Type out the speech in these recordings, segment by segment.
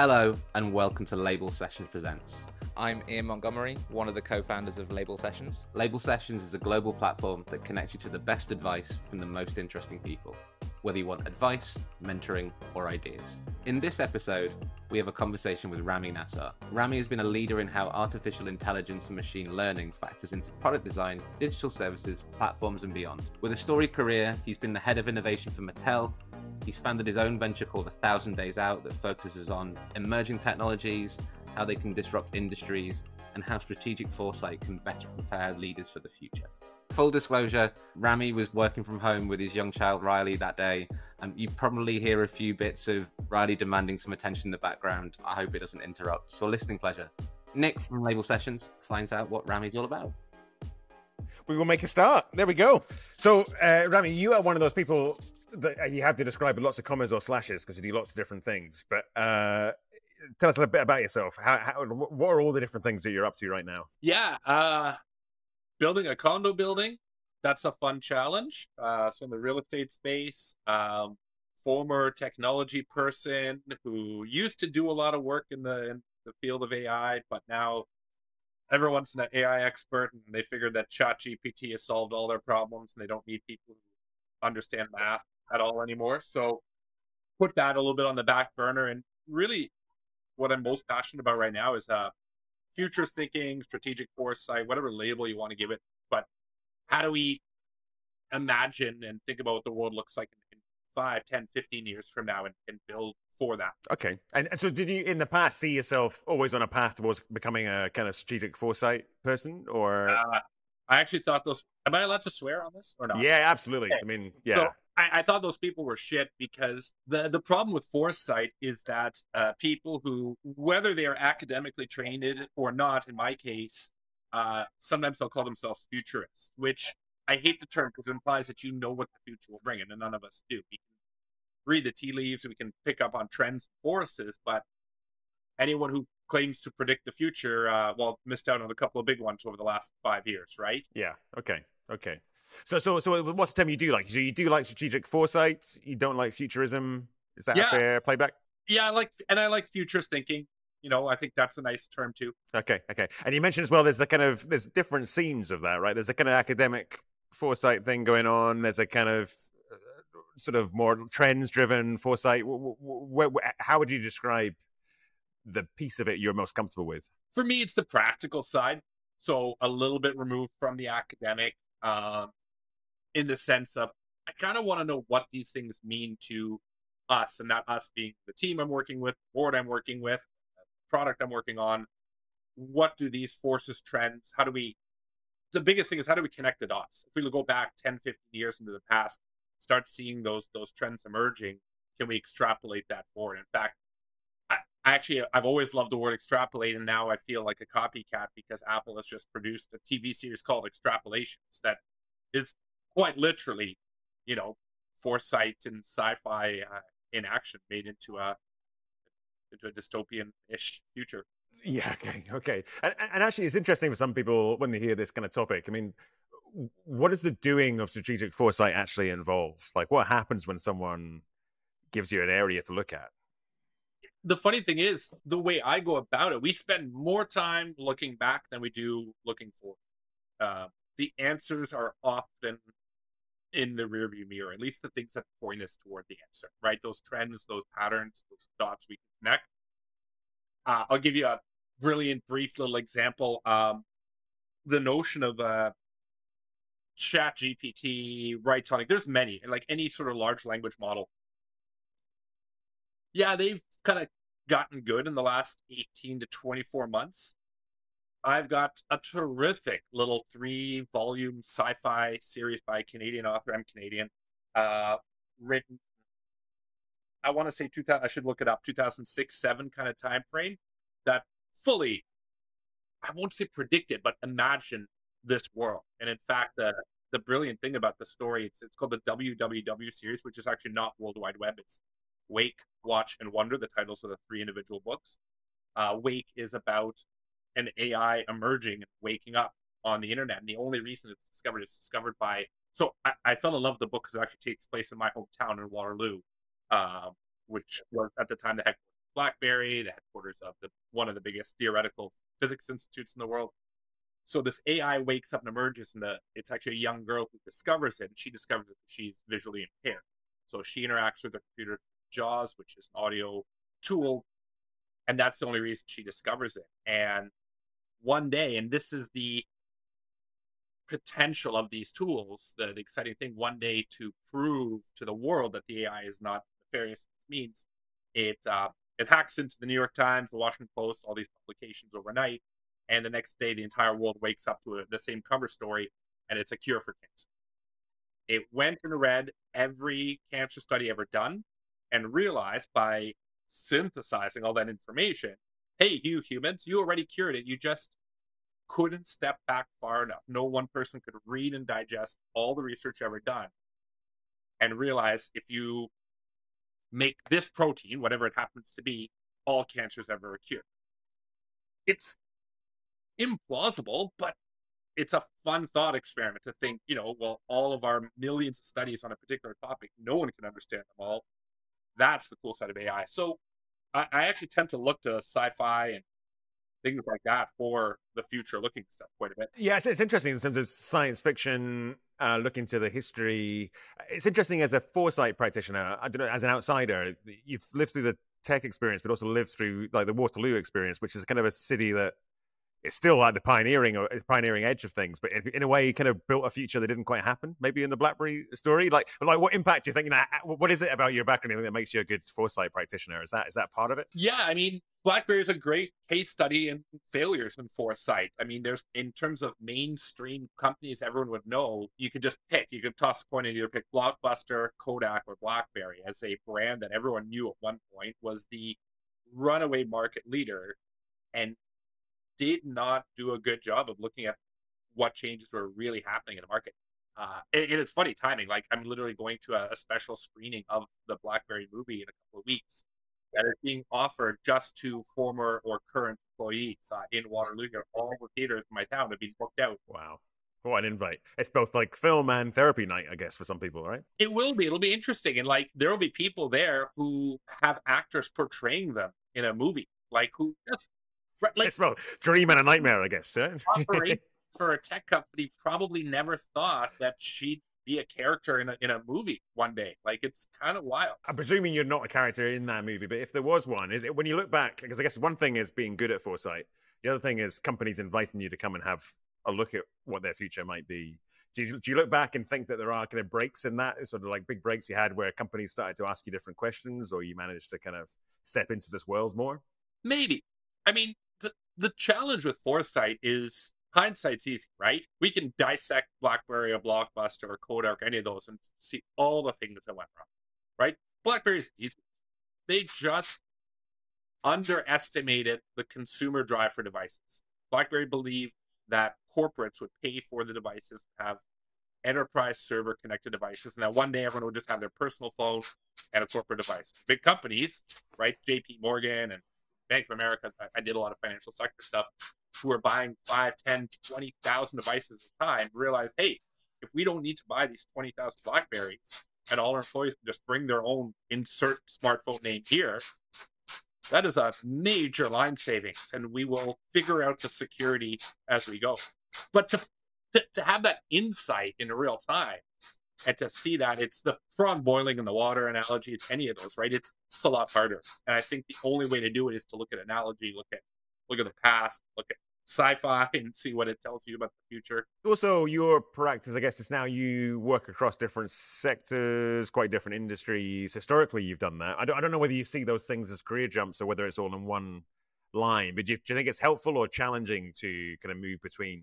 Hello, and welcome to Label Sessions Presents. I'm Ian Montgomery, one of the co founders of Label Sessions. Label Sessions is a global platform that connects you to the best advice from the most interesting people, whether you want advice, mentoring, or ideas. In this episode, we have a conversation with Ramy Nassar. Ramy has been a leader in how artificial intelligence and machine learning factors into product design, digital services, platforms, and beyond. With a storied career, he's been the head of innovation for Mattel, He's founded his own venture called A Thousand Days Out that focuses on emerging technologies, how they can disrupt industries, and how strategic foresight can better prepare leaders for the future. Full disclosure, Ramy was working from home with his young child Riley that day, and you probably hear a few bits of Riley demanding some attention in the background. I hope it doesn't interrupt. So, listening pleasure. Nick from Label Sessions finds out what Ramy's all about. We will make a start. There we go. So, uh, Rami, you are one of those people that you have to describe with lots of commas or slashes because you do lots of different things. But uh, tell us a little bit about yourself. How, how, what are all the different things that you're up to right now? Yeah, uh, building a condo building. That's a fun challenge. Uh, so in the real estate space, um, former technology person who used to do a lot of work in the in the field of AI, but now everyone's an AI expert, and they figured that ChatGPT has solved all their problems, and they don't need people who understand math at all anymore. So put that a little bit on the back burner. And really, what I'm most passionate about right now is uh, future thinking, strategic foresight, whatever label you want to give it. But how do we imagine and think about what the world looks like in, in 5, 10, 15 years from now and, and build for that. Okay. And, and so did you in the past see yourself always on a path towards becoming a kind of strategic foresight person or uh, I actually thought those am I allowed to swear on this or not? Yeah, absolutely. Okay. I mean, yeah. So I, I, thought those people were shit because the the problem with foresight is that uh, people who, whether they are academically trained or not, in my case, uh, sometimes they'll call themselves futurists, which I hate the term because it implies that you know what the future will bring, and none of us do. We can read the tea leaves, we can pick up on trends and forces, but anyone who claims to predict the future, uh, well, missed out on a couple of big ones over the last five years, right? Yeah. Okay. Okay. So, so, so, what's the term you do like? So, you do like strategic foresight. You don't like futurism. Is that yeah. a fair playback? Yeah, I like, and I like futurist thinking. You know, I think that's a nice term too. Okay, okay. And you mentioned as well, there's the kind of there's different scenes of that, right? There's a kind of academic foresight thing going on. There's a kind of uh, sort of more trends-driven foresight. how would you describe the piece of it you're most comfortable with? For me, it's the practical side. So a little bit removed from the academic um, in the sense of I kind of want to know what these things mean to us, and that us being the team I'm working with, the board I'm working with, product I'm working on. What do these forces, trends, how do we? The biggest thing is how do we connect the dots? If we go back 10, 15 years into the past, start seeing those those trends emerging, can we extrapolate that forward? In fact, I actually I've always loved the word extrapolate, and now I feel like a copycat because Apple has just produced a TV series called Extrapolations that is quite literally, you know, foresight and sci-fi uh, in action made into a into a dystopian-ish future. Yeah. Okay. Okay. And, and actually, it's interesting for some people when they hear this kind of topic. I mean, what does the doing of strategic foresight actually involve? Like, what happens when someone gives you an area to look at? the funny thing is, the way I go about it, we spend more time looking back than we do looking forward. Uh, the answers are often in the rearview mirror, at least the things that point us toward the answer, right? Those trends, those patterns, those dots we can connect. Uh, I'll give you a brilliant, brief little example. Um, the notion of uh, Chat GPT, right? Sonic, there's many, like any sort of large language model. Yeah, they've kind of gotten good in the last 18 to 24 months. I've got a terrific little three volume sci fi series by a Canadian author. I'm Canadian. Uh, written, I want to say 2000, I should look it up, 2006 7 kind of time frame that fully, I won't say predicted, but imagine this world. And in fact, the, the brilliant thing about the story, it's, it's called the WWW series, which is actually not World Wide Web. It's Wake, Watch, and Wonder, the titles of the three individual books. Uh, Wake is about an AI emerging and waking up on the internet. And the only reason it's discovered is discovered by. So I, I fell in love with the book because it actually takes place in my hometown in Waterloo, uh, which was at the time the headquarters of BlackBerry, the headquarters of the one of the biggest theoretical physics institutes in the world. So this AI wakes up and emerges, and the it's actually a young girl who discovers it, and she discovers that she's visually impaired. So she interacts with the computer JAWS, which is an audio tool, and that's the only reason she discovers it. And one day, and this is the potential of these tools, the, the exciting thing, one day to prove to the world that the AI is not nefarious means, it uh, it hacks into the New York Times, the Washington Post, all these publications overnight, and the next day the entire world wakes up to a, the same cover story, and it's a cure for cancer. It went and read every cancer study ever done, and realized by synthesizing all that information, hey, you humans, you already cured it. You just couldn't step back far enough. No one person could read and digest all the research ever done and realize if you make this protein, whatever it happens to be, all cancers ever cured. It's implausible, but it's a fun thought experiment to think, you know, well, all of our millions of studies on a particular topic, no one can understand them all. That's the cool side of AI. So I, I actually tend to look to sci-fi and things like that for the future looking stuff quite a bit. It's, it's interesting in terms of science fiction, uh, looking to the history. It's interesting as a foresight practitioner, I don't know, as an outsider, you've lived through the tech experience, but also lived through like the Waterloo experience, which is kind of a city that it's still like the pioneering uh, or pioneering edge of things, but in a way, you kind of built a future that didn't quite happen. Maybe in the BlackBerry story, like like what impact do you think? You know, what is it about your background that makes you a good foresight practitioner? Is that is that part of it? Yeah, I mean, BlackBerry is a great case study in failures in foresight. I mean, there's in terms of mainstream companies everyone would know, you could just pick. You could toss a coin and either pick Blockbuster, Kodak, or BlackBerry as a brand that everyone knew at one point was the runaway market leader and did not do a good job of looking at what changes were really happening in the market. Uh, and, and, it's funny timing. Like I'm literally going to a, a, special screening of the BlackBerry movie in a couple of weeks that is being offered just to former or current employees uh, in Waterloo. All the theaters in my town have been booked out. Wow. What an invite. It's both like film and therapy night, I guess, for some people, right? It will be. It'll be interesting. And like there will be people there who have actors portraying them in a movie, like who just like, it's well, dream and a nightmare, I guess. for a tech company, probably never thought that she'd be a character in a in a movie one day. Like it's kind of wild. I'm presuming you're not a character in that movie, but if there was one, is it when you look back? Because I guess one thing is being good at foresight. The other thing is companies inviting you to come and have a look at what their future might be. Do you, do you look back and think that there are kind of breaks in that, sort of like big breaks you had where companies started to ask you different questions, or you managed to kind of step into this world more? Maybe. I mean, the challenge with foresight is hindsight's easy, right? We can dissect BlackBerry or Blockbuster or Kodak any of those and see all the things that went wrong, right? BlackBerry's easy. They just underestimated the consumer drive for devices. BlackBerry believed that corporates would pay for the devices to have enterprise server connected devices, and that one day everyone would just have their personal phone and a corporate device. Big companies, right? JP Morgan and Bank of America, I, did a lot of financial sector stuff, who are buying five, 10, 20,000 devices at a time, realize, hey, if we don't need to buy these 20,000 Blackberries and all our employees just bring their own insert smartphone name here, that is a major line savings. And we will figure out the security as we go. But to, to, to have that insight in real time and to see that it's the frog boiling in the water analogy it's any of those right? It's, it's a lot harder. And i think the only way to do it is to look at analogy look at look at the past look at sci-fi and see what it tells you about the future. Also your practice i guess is now you work across different sectors quite different industries. Historically you've done that. I don't, I don't know whether you see those things as career jumps or whether it's all in one line but do you, do you think it's helpful or challenging to kind of move between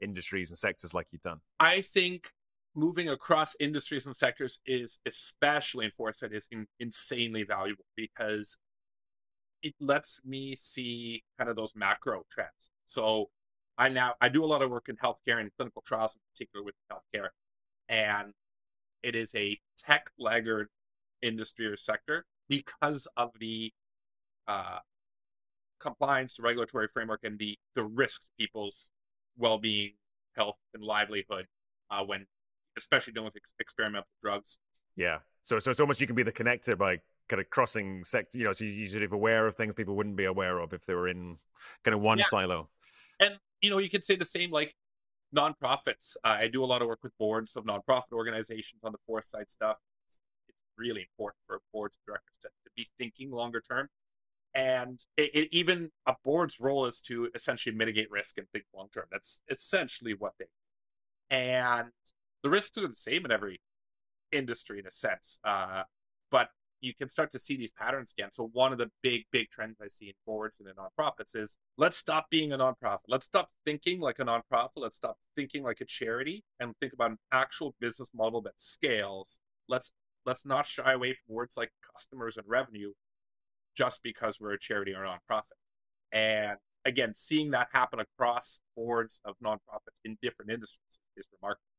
industries and sectors like you've done? I think moving across industries and sectors is especially in foresight is in, insanely valuable because it lets me see kind of those macro trends. So I now I do a lot of work in healthcare and clinical trials in particular with healthcare, and it is a tech laggard industry or sector because of the uh, compliance, regulatory framework, and the the risks people's well being, health, and livelihood uh, when especially dealing with ex- experimental drugs. Yeah. So so it's almost you can be the connector by kind of crossing sector. You know, so you're sort of aware of things people wouldn't be aware of if they were in kind of one Yeah. silo. and you know you could say the same like nonprofits uh, i do a lot of work with boards of nonprofit organizations on the foresight stuff it's, it's really important for boards of directors to, to be thinking longer term and it, it, even a board's role is to essentially mitigate risk and think long term that's essentially what they do and the risks are the same in every industry in a sense uh, but you can start to see these patterns again. So one of the big, big trends I see in boards and in nonprofits is let's stop being a nonprofit. Let's stop thinking like a nonprofit. Let's stop thinking like a charity and think about an actual business model that scales. Let's let's not shy away from words like customers and revenue just because we're a charity or a nonprofit. And again, seeing that happen across boards of nonprofits in different industries is remarkable.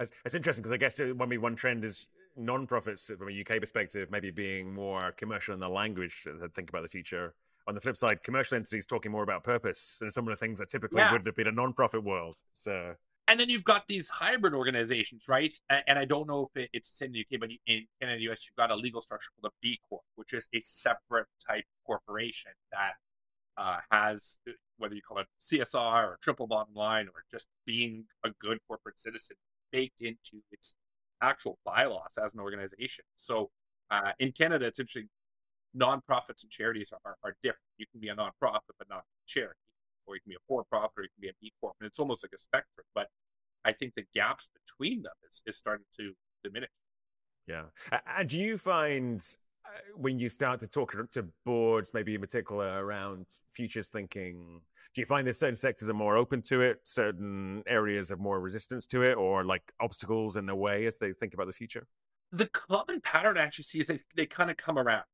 It's, it's interesting because I guess uh, one one trend is non-profits from a UK perspective maybe being more commercial in the language to think about the future. On the flip side, commercial entities talking more about purpose and some of the things that typically Yeah. would have been a non-profit world. So and then you've got these hybrid organizations, right? And I don't know if it- it's in the UK, but in Canada, US, you've got a legal structure called a B Corp, which is a separate type corporation that uh, has whether you call it CSR or triple bottom line or just being a good corporate citizen baked into its actual bylaws as an organization. So uh, in Canada, it's interesting. Nonprofits and charities are, are, different. You can be a nonprofit but not a charity, or you can be a for-profit, or you can be a B Corp, and it's almost like a spectrum. But I think the gaps between them is, is starting to diminish. Yeah. And do you find when you start to talk to boards, maybe in particular around futures thinking, do you find that certain sectors are more open to it, certain areas have more resistance to it, or like obstacles in the way as they think about the future? the common pattern I actually see is they, they kind of come around.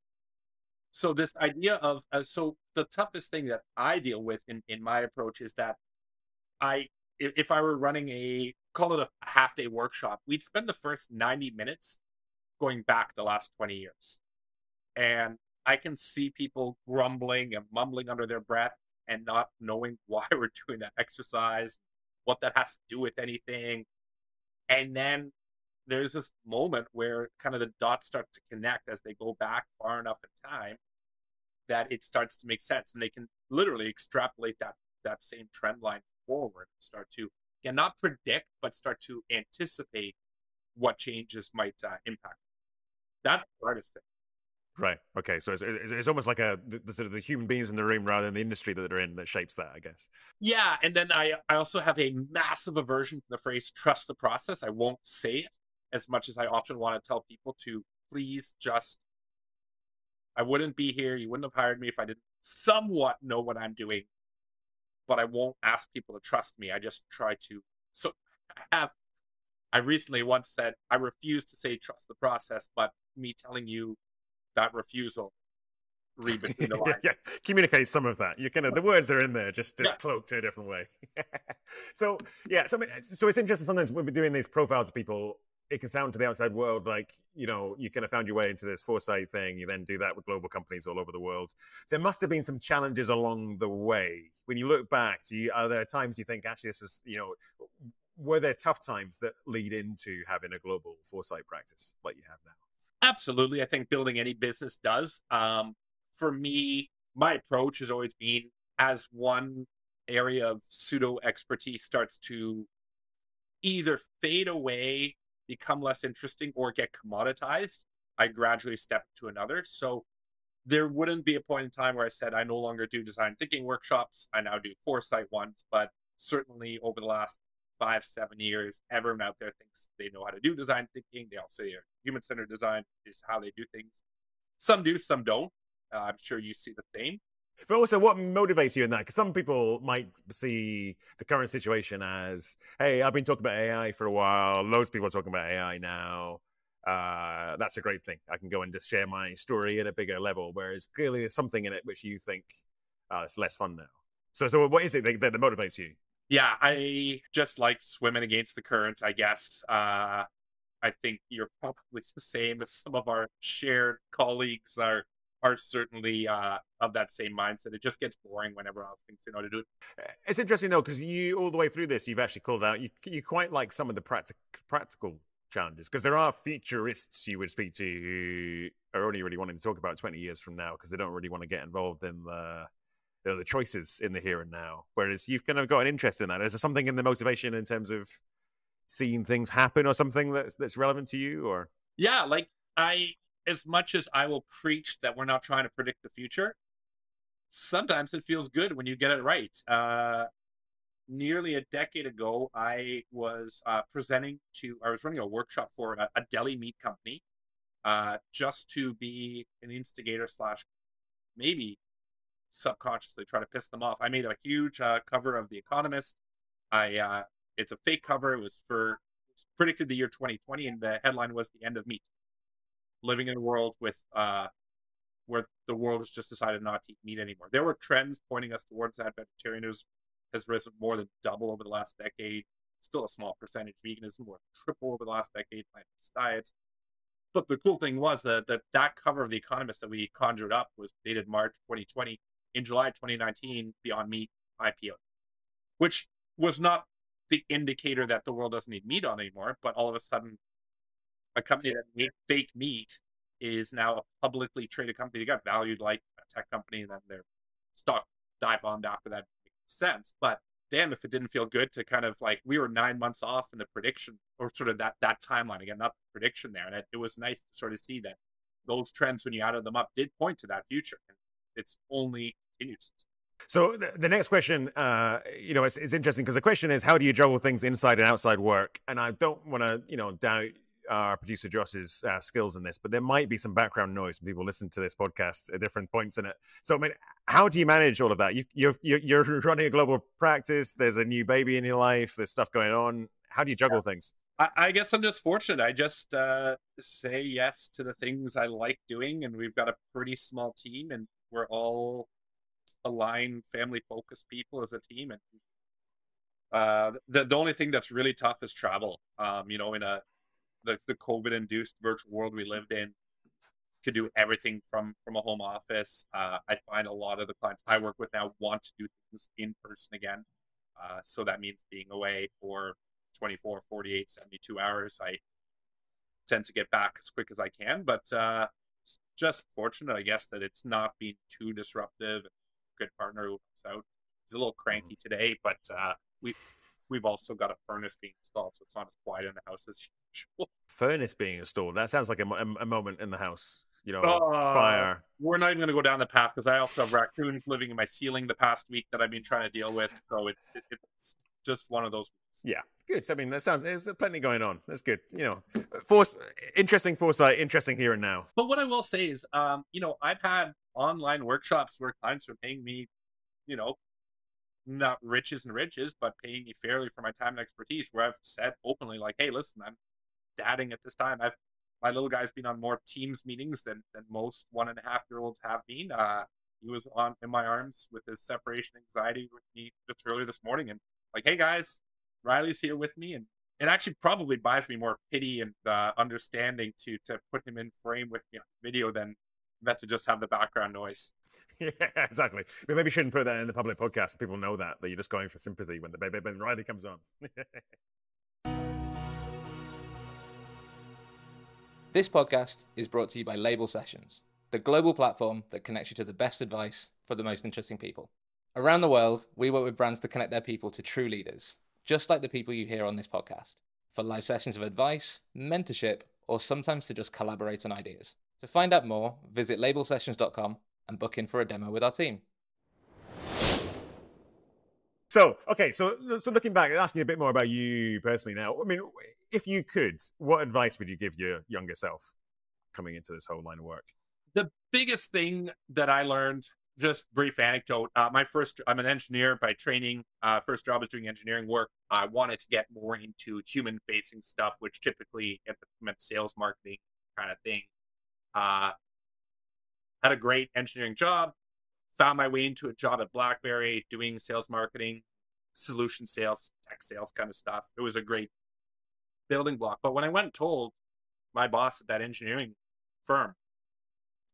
So this idea of uh, so the toughest thing that I deal with in, in my approach is that I if, if I were running a call it a half day workshop, we'd spend the first 90 minutes going back the last 20 years. And I can see people grumbling and mumbling under their breath and not knowing why we're doing that exercise, what that has to do with anything. And then there's this moment where kind of the dots start to connect as they go back far enough in time that it starts to make sense and they can literally extrapolate that that same trend line forward and start to yeah not predict but start to anticipate what changes might uh, impact that's the hardest thing Right. Okay. So it's, it's, almost like a the, the sort of the human beings in the room rather than the industry that they're in that shapes that, I guess. Yeah, and then I I also have a massive aversion to the phrase trust the process. I won't say it as much as I often want to tell people to please just I wouldn't be here, you wouldn't have hired me if I didn't somewhat know what I'm doing. But I won't ask people to trust me. I just try to so I have I recently once said I refuse to say trust the process, but me telling you that refusal read between the yeah, lines. yeah. Communicate some of that. You kind of the words are in there, just just Yeah. cloaked in a different way. so yeah, so so it's interesting. Sometimes when we're doing these profiles of people, it can sound to the outside world like you know you kind of found your way into this foresight thing. You then do that with global companies all over the world. There must have been some challenges along the way. When you look back, do you, are there times you think actually this was you know were there tough times that lead into having a global foresight practice like you have now? Absolutely. I think building any business does. Um, for me, my approach has always been as one area of pseudo expertise starts to either fade away, become less interesting, or get commoditized, I gradually step to another. So there wouldn't be a point in time where I said I no longer do design thinking workshops. I now do foresight ones, but certainly over the last five, seven years, everyone out there thinks they know how to do design thinking. They all say human centered design is how they do things. Some do, some don't. Uh, I'm sure you see the same. But also, what motivates you in that? Because some people might see the current situation as, "Hey, I've been talking about AI for a while. Loads of people are talking about AI now. Uh, that's a great thing. I can go and just share my story at a bigger level." Whereas clearly, there's something in it which you think uh, it's less fun now. So, so what is it that, that motivates you? Yeah, I just like swimming against the current, I guess. Uh, I think you're probably the same as some of our shared colleagues are are certainly uh, of that same mindset. It just gets boring when everyone else thinks they know to do it. It's interesting though because you all the way through this, you've actually called out you you quite like some of the practic- practical challenges? Because there are futurists you would speak to who are only really wanting to talk about 20 years from now because they don't really want to get involved in the the choices in the here and now. Whereas you've kind of got an interest in that. Is there something in the motivation in terms of seeing things happen or something that's that's relevant to you or Yeah, like I as much as I will preach that we're not trying to predict the future, sometimes it feels good when you get it right. Uh nearly a decade ago, I was uh, presenting to, I was running a workshop for a, a deli meat company, uh, just to be an instigator slash maybe subconsciously try to piss them off. I made a huge uh, cover of The Economist. I uh, it's a fake cover. It was for predicted the year 2020, and the headline was "The End of Meat." Living in a world with uh, where the world has just decided not to eat meat anymore. There were trends pointing us towards that. Vegetarianism has risen more than double over the last decade. Still a small percentage. Veganism more triple over the last decade. Plant-based diets. But the cool thing was that, that that cover of The Economist that we conjured up was dated March 2020. In July 2019, Beyond Meat IPO, which was not the indicator that the world doesn't need meat on anymore. But all of a sudden, a company that made fake meat is now a publicly traded company. They got valued like a tech company, and then their stock dive bombed after that. Makes sense, but damn, if it didn't feel good to kind of like we were nine months off in the prediction or sort of that that timeline again, not the prediction there, and it, it was nice to sort of see that those trends when you added them up did point to that future, and it's only continues. So the, the next question, uh, you know, it's, it's interesting because the question is, how do you juggle things inside and outside work? And I don't want to, you know, doubt our producer Josh's uh, skills in this, but there might be some background noise when people listen to this podcast at different points in it. So, I mean, how do you manage all of that? You, you're you're running a global practice. There's a new baby in your life. There's stuff going on. How do you juggle yeah. things? I, I, guess I'm just fortunate. I just uh, say yes to the things I like doing, and we've got a pretty small team, and we're all aligned, family focused people as a team. And uh, the the only thing that's really tough is travel. Um, you know, in a the, the COVID induced virtual world we lived in, could do everything from from a home office. Uh, I find a lot of the clients I work with now want to do things in person again. Uh, so that means being away for 24, 48, 72 hours. I tend to get back as quick as I can, but uh, just fortunate, I guess, that it's not been too disruptive good partner who helps out. He's a little cranky mm-hmm. today, but uh, we we've also got a furnace being installed, so it's not as quiet in the house as usual. Furnace being installed. That sounds like a, a, a moment in the house. You know, uh, fire. We're not even going to go down the path because I also have raccoons living in my ceiling the past week that I've been trying to deal with. So it's it, it's just one of those. Yeah, good. I mean, that sounds there's plenty going on. That's good. You know, force interesting foresight, interesting here and now. But what I will say is, um, you know, I've had online workshops where clients are paying me, you know, not riches and riches, but paying me fairly for my time and expertise. Where I've said openly, like, "Hey, listen, I'm dadding at this time. I've my little guy's been on more Teams meetings than than most one and a half year olds have been. Uh, he was on in my arms with his separation anxiety with me just earlier this morning, and like, hey guys, Riley's here with me, and it actually probably buys me more pity and uh, understanding to to put him in frame with video than that to just have the background noise. Yeah, exactly. We maybe shouldn't put that in the public podcast. People know that that you're just going for sympathy when the baby when Riley comes on. this podcast is brought to you by Label Sessions, the global platform that connects you to the best advice for the most interesting people. Around the world, we work with brands to connect their people to true leaders, just like the people you hear on this podcast, for live sessions of advice, mentorship, or sometimes to just collaborate on ideas. To find out more, visit labelsessions.com and book in for a demo with our team. So, okay, so so looking back, asking a bit more about you personally now. I mean, if you could, what advice would you give your younger self coming into this whole line of work? The biggest thing that I learned, just brief anecdote. Uh, my first, I'm an engineer by training. Uh, first job is doing engineering work. I wanted to get more into human-facing stuff, which typically meant sales, marketing kind of thing. Uh, had a great engineering job, found my way into a job at BlackBerry doing sales marketing, solution sales, tech sales kind of stuff. It was a great building block. But when I went and told my boss at that engineering firm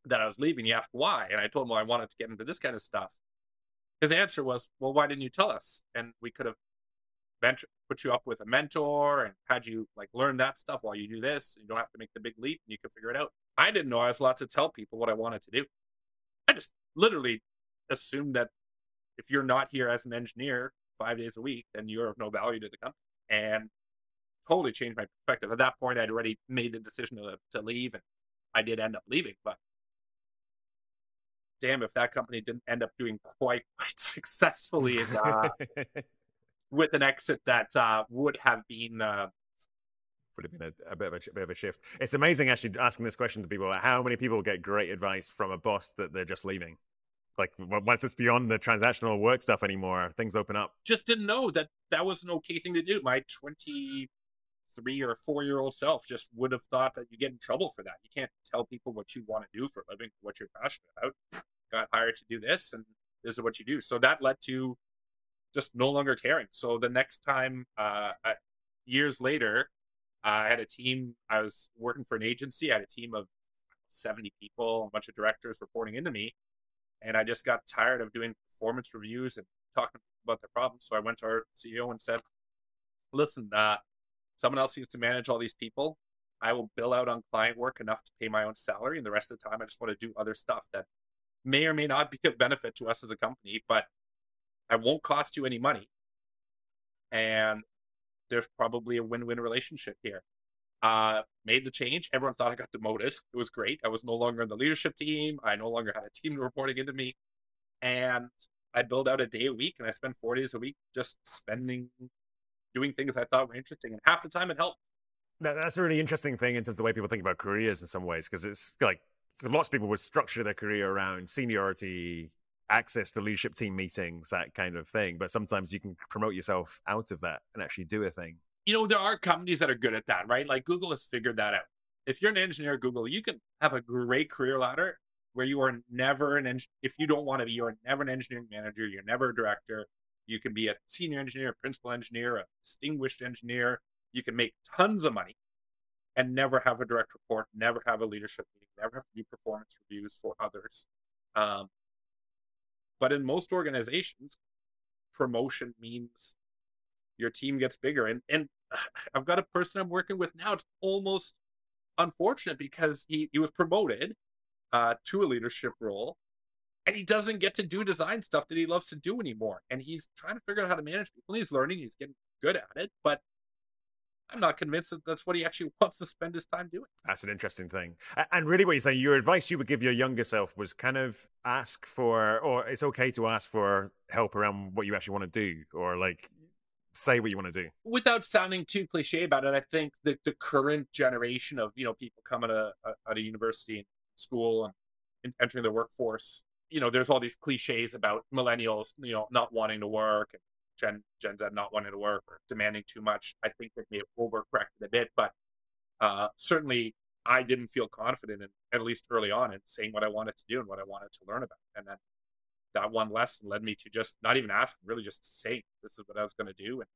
that I was leaving, he asked why. And I told him, well, I wanted to get into this kind of stuff. His answer was, well, why didn't you tell us? And we could have put you up with a mentor and had you like learn that stuff while you do this. You don't have to make the big leap and you can figure it out. I didn't know I was allowed to tell people what I wanted to do. I just literally assumed that if you're not here as an engineer five days a week, then you're of no value to the company. And totally changed my perspective. At that point, I'd already made the decision to, to leave, and I did end up leaving. But damn, if that company didn't end up doing quite quite successfully uh, with an exit that uh, would have been. Uh, would have been a, a, bit of a, a, bit of a shift. It's amazing actually asking this question to people. How many people get great advice from a boss that they're just leaving? Like once it's beyond the transactional work stuff anymore, things open up. Just didn't know that that was an okay thing to do. My twenty three or four year old self just would have thought that you get in trouble for that. You can't tell people what you want to do for a living, what you're passionate about. Got hired to do this, and this is what you do. So that led to just no longer caring. So the next time, uh, years later, I had a team. I was working for an agency. I had a team of 70 people, a bunch of directors reporting into me. And I just got tired of doing performance reviews and talking about their problems. So I went to our CEO and said, listen, uh, someone else needs to manage all these people. I will bill out on client work enough to pay my own salary. And the rest of the time, I just want to do other stuff that may or may not be of benefit to us as a company, but I won't cost you any money. And there's probably a win-win relationship here. Uh, made the change. Everyone thought I got demoted. It was great. I was no longer in the leadership team. I no longer had a team reporting into me. And I billed out a day a week and I spend four days a week just spending doing things I thought were interesting. And half the time it helped. That's a really interesting thing in terms of the way people think about careers in some ways, because it's like lots of people would structure their career around seniority, access to leadership team meetings, that kind of thing. But sometimes you can promote yourself out of that and actually do a thing. You know, there are companies that are good at that, right? Like Google has figured that out. If you're an engineer at Google, you can have a great career ladder where you are never an engineer. If you don't want to be, you're never an engineering manager. You're never a director. You can be a senior engineer, a principal engineer, a distinguished engineer. You can make tons of money and never have a direct report, never have a leadership meeting, never have to do performance reviews for others. Um, but in most organizations, promotion means your team gets bigger. And and I've got a person I'm working with now. It's almost unfortunate because he, he was promoted uh, to a leadership role and he doesn't get to do design stuff that he loves to do anymore. And he's trying to figure out how to manage people. He's learning, he's getting good at it, but I'm not convinced that that's what he actually wants to spend his time doing. That's an interesting thing. And really, what you're saying, your advice you would give your younger self was kind of ask for, or it's okay to ask for help around what you actually want to do, or like say what you want to do. Without sounding too cliche about it, I think that the current generation of you know people coming to out of university and school and entering the workforce, you know, there's all these cliches about millennials, you know, not wanting to work and Gen Gen Z not wanting to work or demanding too much. I think they may have overcorrected a bit, but uh, certainly I didn't feel confident in at least early on in saying what I wanted to do and what I wanted to learn about. And then that one lesson led me to just not even asking, really just saying this is what I was going to do and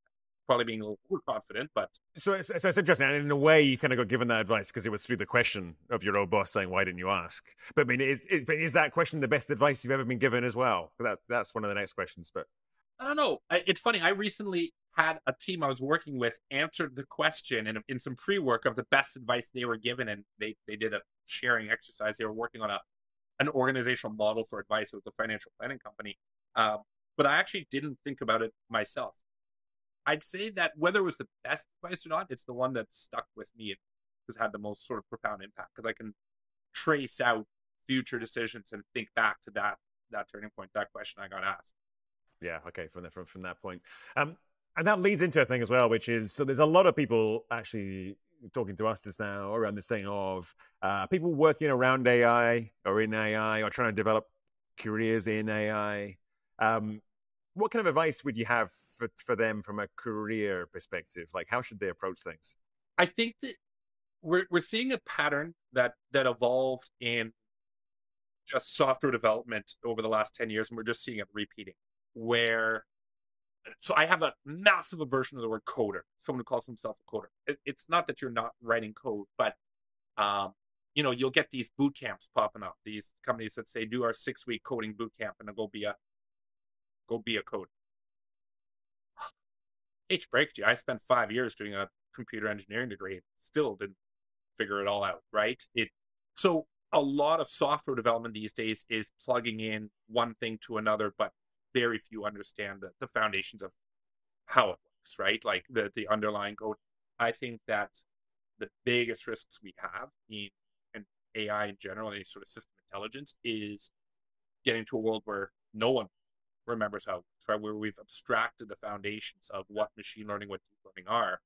probably being a little overconfident. But so so it's interesting. And in a way, you kind of got given that advice because it was through the question of your old boss saying, "Why didn't you ask?" But I mean, is, is, is that question the best advice you've ever been given as well? That that's one of the next questions. But I don't know. It's funny. I recently had a team I was working with answered the question in, in some pre work of the best advice they were given, and they, they did a sharing exercise. They were working on a an organizational model for advice with a financial planning company. Um, but I actually didn't think about it myself. I'd say that whether it was the best advice or not, it's the one that stuck with me and has had the most sort of profound impact because I can trace out future decisions and think back to that that turning point, that question I got asked. Yeah, okay, from from from that point, um, and that leads into a thing as well, which is so there's a lot of people actually talking to us just now around this thing of uh, people working around AI or in AI or trying to develop careers in AI. Um, what kind of advice would you have for, for them from a career perspective? Like, how should they approach things? I think that we're we're seeing a pattern that that evolved in just software development over the last 10 years and we're just seeing it repeating where so I have a massive aversion to the word coder. Someone who calls himself a coder. It, it's not that you're not writing code, but um, you know, you'll get these boot camps popping up. These companies that say do our six week coding boot camp and go be a go be a coder. it to you, I spent five years doing a computer engineering degree, and still didn't figure it all out, right? It so a lot of software development these days is plugging in one thing to another, but very few understand the, the foundations of how it works, right? Like the the underlying code. I think that the biggest risks we have in, in AI in general, any sort of system intelligence, is getting to a world where no one remembers how it works, right? Where we've abstracted the foundations of what machine learning, what deep learning are.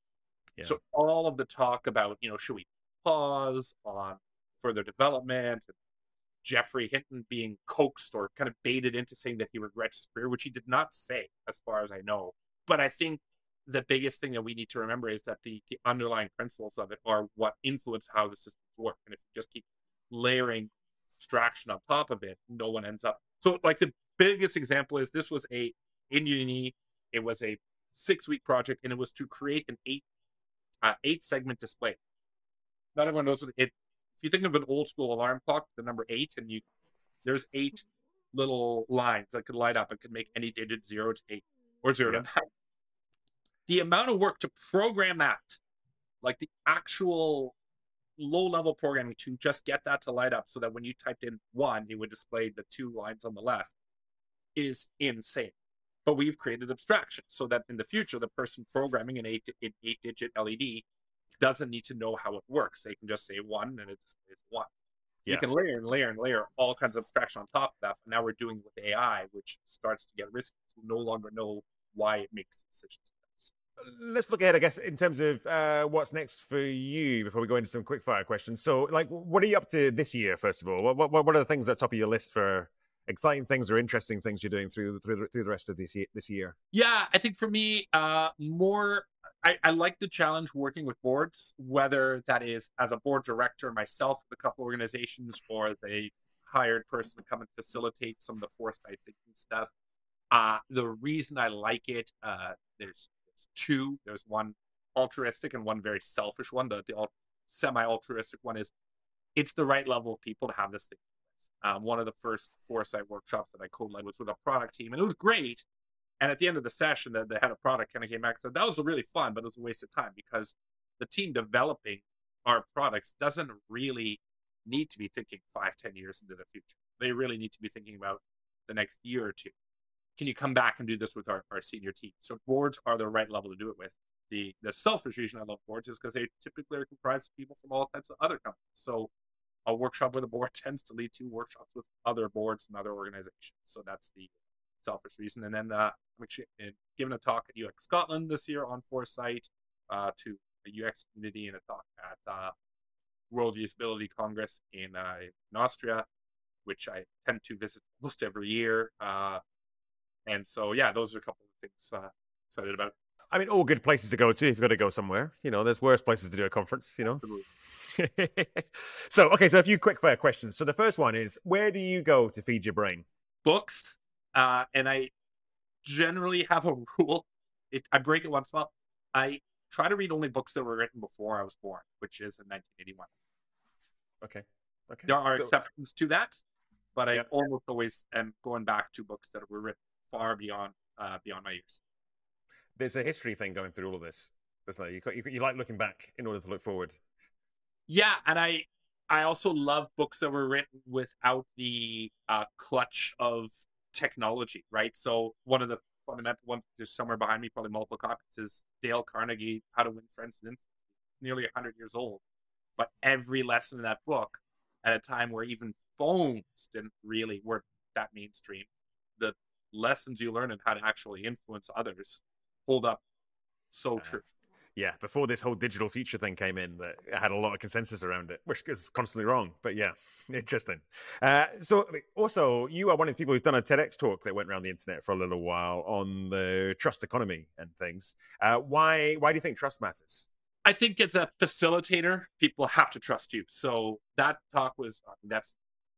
Yeah. So all of the talk about, you know, should we pause on further development? Geoffrey Hinton being coaxed or kind of baited into saying that he regrets his career, which he did not say, as far as I know. But I think the biggest thing that we need to remember is that the, the underlying principles of it are what influence how the systems work. And if you just keep layering abstraction on top of it, no one ends up. So, like the biggest example is this was a in Uni, it was a six week project, and it was to create an eight uh, eight segment display. Not everyone knows what it. If you think of an old school alarm clock, the number eight, and you there's eight little lines that could light up and could make any digit zero to eight or zero Yeah. to nine. The amount of work to program that, like the actual low level programming to just get that to light up so that when you typed in one, it would display the two lines on the left, is insane. But we've created abstraction so that in the future, the person programming an eight, an eight digit LED doesn't need to know how it works. They can just say one and it displays one. You can layer and layer and layer all kinds of abstraction on top of that. But now we're doing it with AI, which starts to get risky. We no longer know why it makes decisions. let's look ahead, I guess, in terms of uh, what's next for you before we go into some quick fire questions. So, like, what are you up to this year? First of all, what what, what are the things at the top of your list for exciting things or interesting things you're doing through through through the rest of this year? This year, Yeah, I think for me, uh, more. I, I like the challenge working with boards, whether that is as a board director myself with a couple organizations, or as a hired person to come and facilitate some of the foresight thinking stuff. Uh, the reason I like it, uh, there's, there's two. There's one altruistic and one very selfish one. The, the al- semi-altruistic one is it's the right level of people to have this thing. Um, one of the first foresight workshops that I co-led was with a product team, and it was great. And at the end of the session, the, the head of product kind of came back and said, That was really fun, but it was a waste of time because the team developing our products doesn't really need to be thinking five, ten years into the future. They really need to be thinking about the next year or two. Can you come back and do this with our, our senior team? So boards are the right level to do it with. The the selfish reason I love boards is because they typically are comprised of people from all types of other companies. So a workshop with a board tends to lead to workshops with other boards and other organizations. So that's the selfish reason. And then uh, I'm actually uh, giving a talk at UX Scotland this year on foresight uh, to the UX community and a talk at uh, World Usability Congress in, uh, in Austria, which I tend to visit almost every year. Uh, and so, yeah, those are a couple of things uh, excited about. I mean, all good places to go to if you've got to go somewhere. You know, there's worse places to do a conference. You know. so, okay, so a few quick fire questions. So the first one is, where do you go to feed your brain? Books, uh, and I generally have a rule. It, I break it once in a while. I try to read only books that were written before I was born, which is in 1981. Okay. Okay. There are So- exceptions to that, but I Yeah. almost always am going back to books that were written far beyond uh, beyond my years. there's a history thing going through all of this. Isn't there? You, you, you like looking back in order to look forward. Yeah, and I I also love books that were written without the uh, clutch of technology, right? So one of the fundamental ones just somewhere behind me, probably multiple copies, is Dale Carnegie, How to Win Friends and Influence, nearly hundred years old. But every lesson in that book, at a time where even phones didn't really weren't that mainstream, the lessons you learn and how to actually influence others hold up so Uh, true. Yeah, before this whole digital future thing came in, that had a lot of consensus around it, which is constantly wrong. But yeah, interesting. Uh, so, also, you are one of the people who's done a TEDx talk that went around the internet for a little while on the trust economy and things. Uh, why? Why do you think trust matters? I think as a facilitator, people have to trust you. So that talk was that's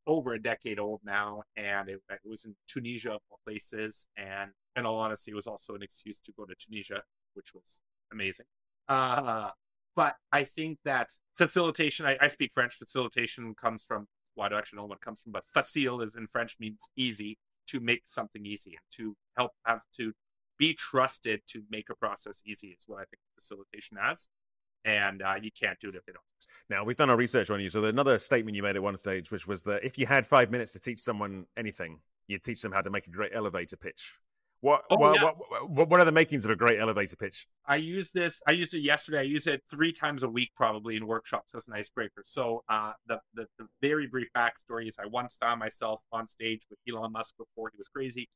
over a decade old now, and it, it was in Tunisia of all places. And in all honesty, it was also an excuse to go to Tunisia, which was amazing. Uh, but I think that facilitation. I, I speak French. Facilitation comes from. Well, I don't actually know what comes from, but facile is in French means easy to make something easy and to help have to be trusted to make a process easy is what I think facilitation has. And uh, you can't do it if they don't. Now we've done our research on you. So another statement you made at one stage, which was that if you had five minutes to teach someone anything, you'd teach them how to make a great elevator pitch. What Oh, what, yeah. what, what what are the makings of a great elevator pitch? I use this. I used it yesterday. I use it three times a week, probably in workshops as an icebreaker. So, uh, the, the the very brief backstory is I once found myself on stage with Elon Musk before he was crazy.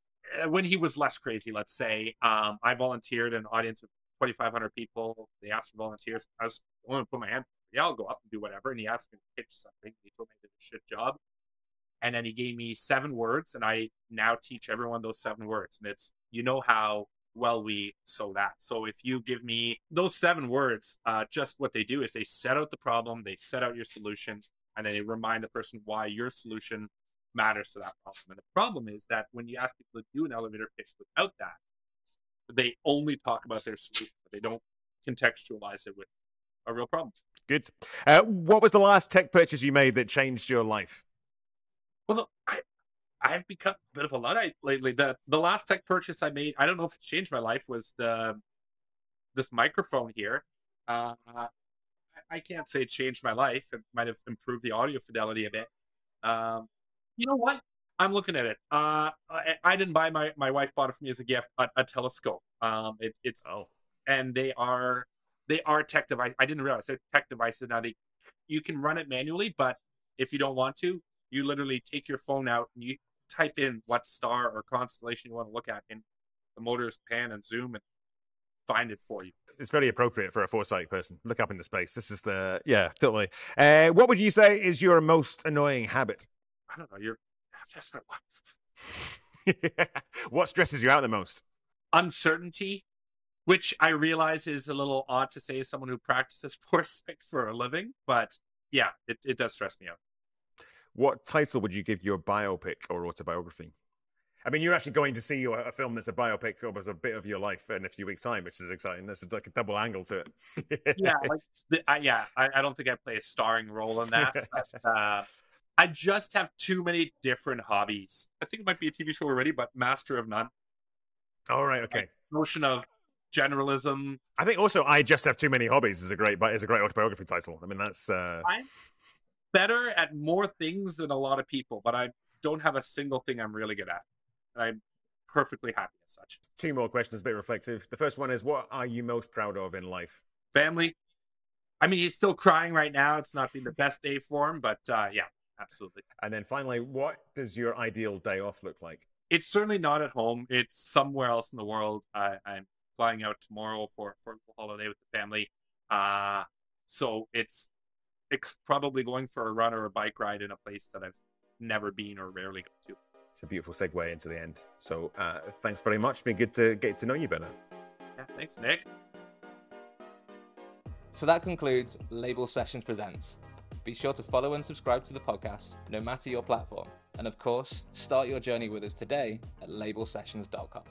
Uh, When he was less crazy, let's say, um, I volunteered an audience of 2,500 people. They asked for volunteers. I was going to put my hand. Yeah, I'll go up and do whatever. And he asked me to pitch something. He told me I did a shit job. And then he gave me seven words, and I now teach everyone those seven words. And it's you know how well we sow that. So if you give me those seven words, uh, just what they do is they set out the problem, they set out your solution, and then they remind the person why your solution matters to that problem. And the problem is that when you ask people to do an elevator pitch without that, they only talk about their solution, they don't contextualize it with a real problem. Good. Uh, what was the last tech purchase you made that changed your life? Well, I, I've become a bit of a luddite lately. The the last tech purchase I made, I don't know if it changed my life, was the this microphone here. Uh, I- can't say it changed my life. It might have improved the audio fidelity a bit. Um, you know what? I'm looking at it. Uh, I, I didn't buy my my wife bought it for me as a gift, a, a telescope. Um, it, it's Oh. and they are they are tech device. I didn't realize they're tech devices now. They you can run it manually, but if you don't want to, you literally take your phone out and you type in what star or constellation you want to look at, and the motors pan and zoom and find it for you. It's very appropriate for a foresight person. Look up into space. This is the yeah, totally. Uh, what would you say is your most annoying habit? I don't know. You're that's not what stresses you out the most? uncertainty, which I realize is a little odd to say as someone who practices foresight for a living, but yeah, it, it does stress me out. What title would you give your biopic or autobiography? I mean, you're actually going to see a film that's a biopic of a bit of your life in a few weeks' time, which is exciting. There's like a double angle to it. yeah, like the, I, yeah, I, I don't think I play a starring role in that. but, uh, I just have too many different hobbies. I think it might be a TV show already, but Master of None. All right, okay. Notion of generalism. I think also I just have too many hobbies is a great, but is a great autobiography title. I mean, that's uh, I'm better at more things than a lot of people, but I don't have a single thing I'm really good at. And I'm perfectly happy as such. two more questions, a bit reflective. The first one is, what are you most proud of in life? Family. I mean, he's still crying right now. It's not been the best day for him, but uh, yeah, absolutely. And then finally, what does your ideal day off look like? It's certainly not at home. It's somewhere else in the world. I, I'm flying out tomorrow for for a holiday with the family. Uh, so it's it's probably going for a run or a bike ride in a place that I've never been or rarely go to. It's a beautiful segue into the end. So uh, thanks very much. It's been good to get to know you better. Yeah, thanks, Nick. So that concludes Label Sessions Presents. Be sure to follow and subscribe to the podcast, no matter your platform. And of course, start your journey with us today at labelsessions.com.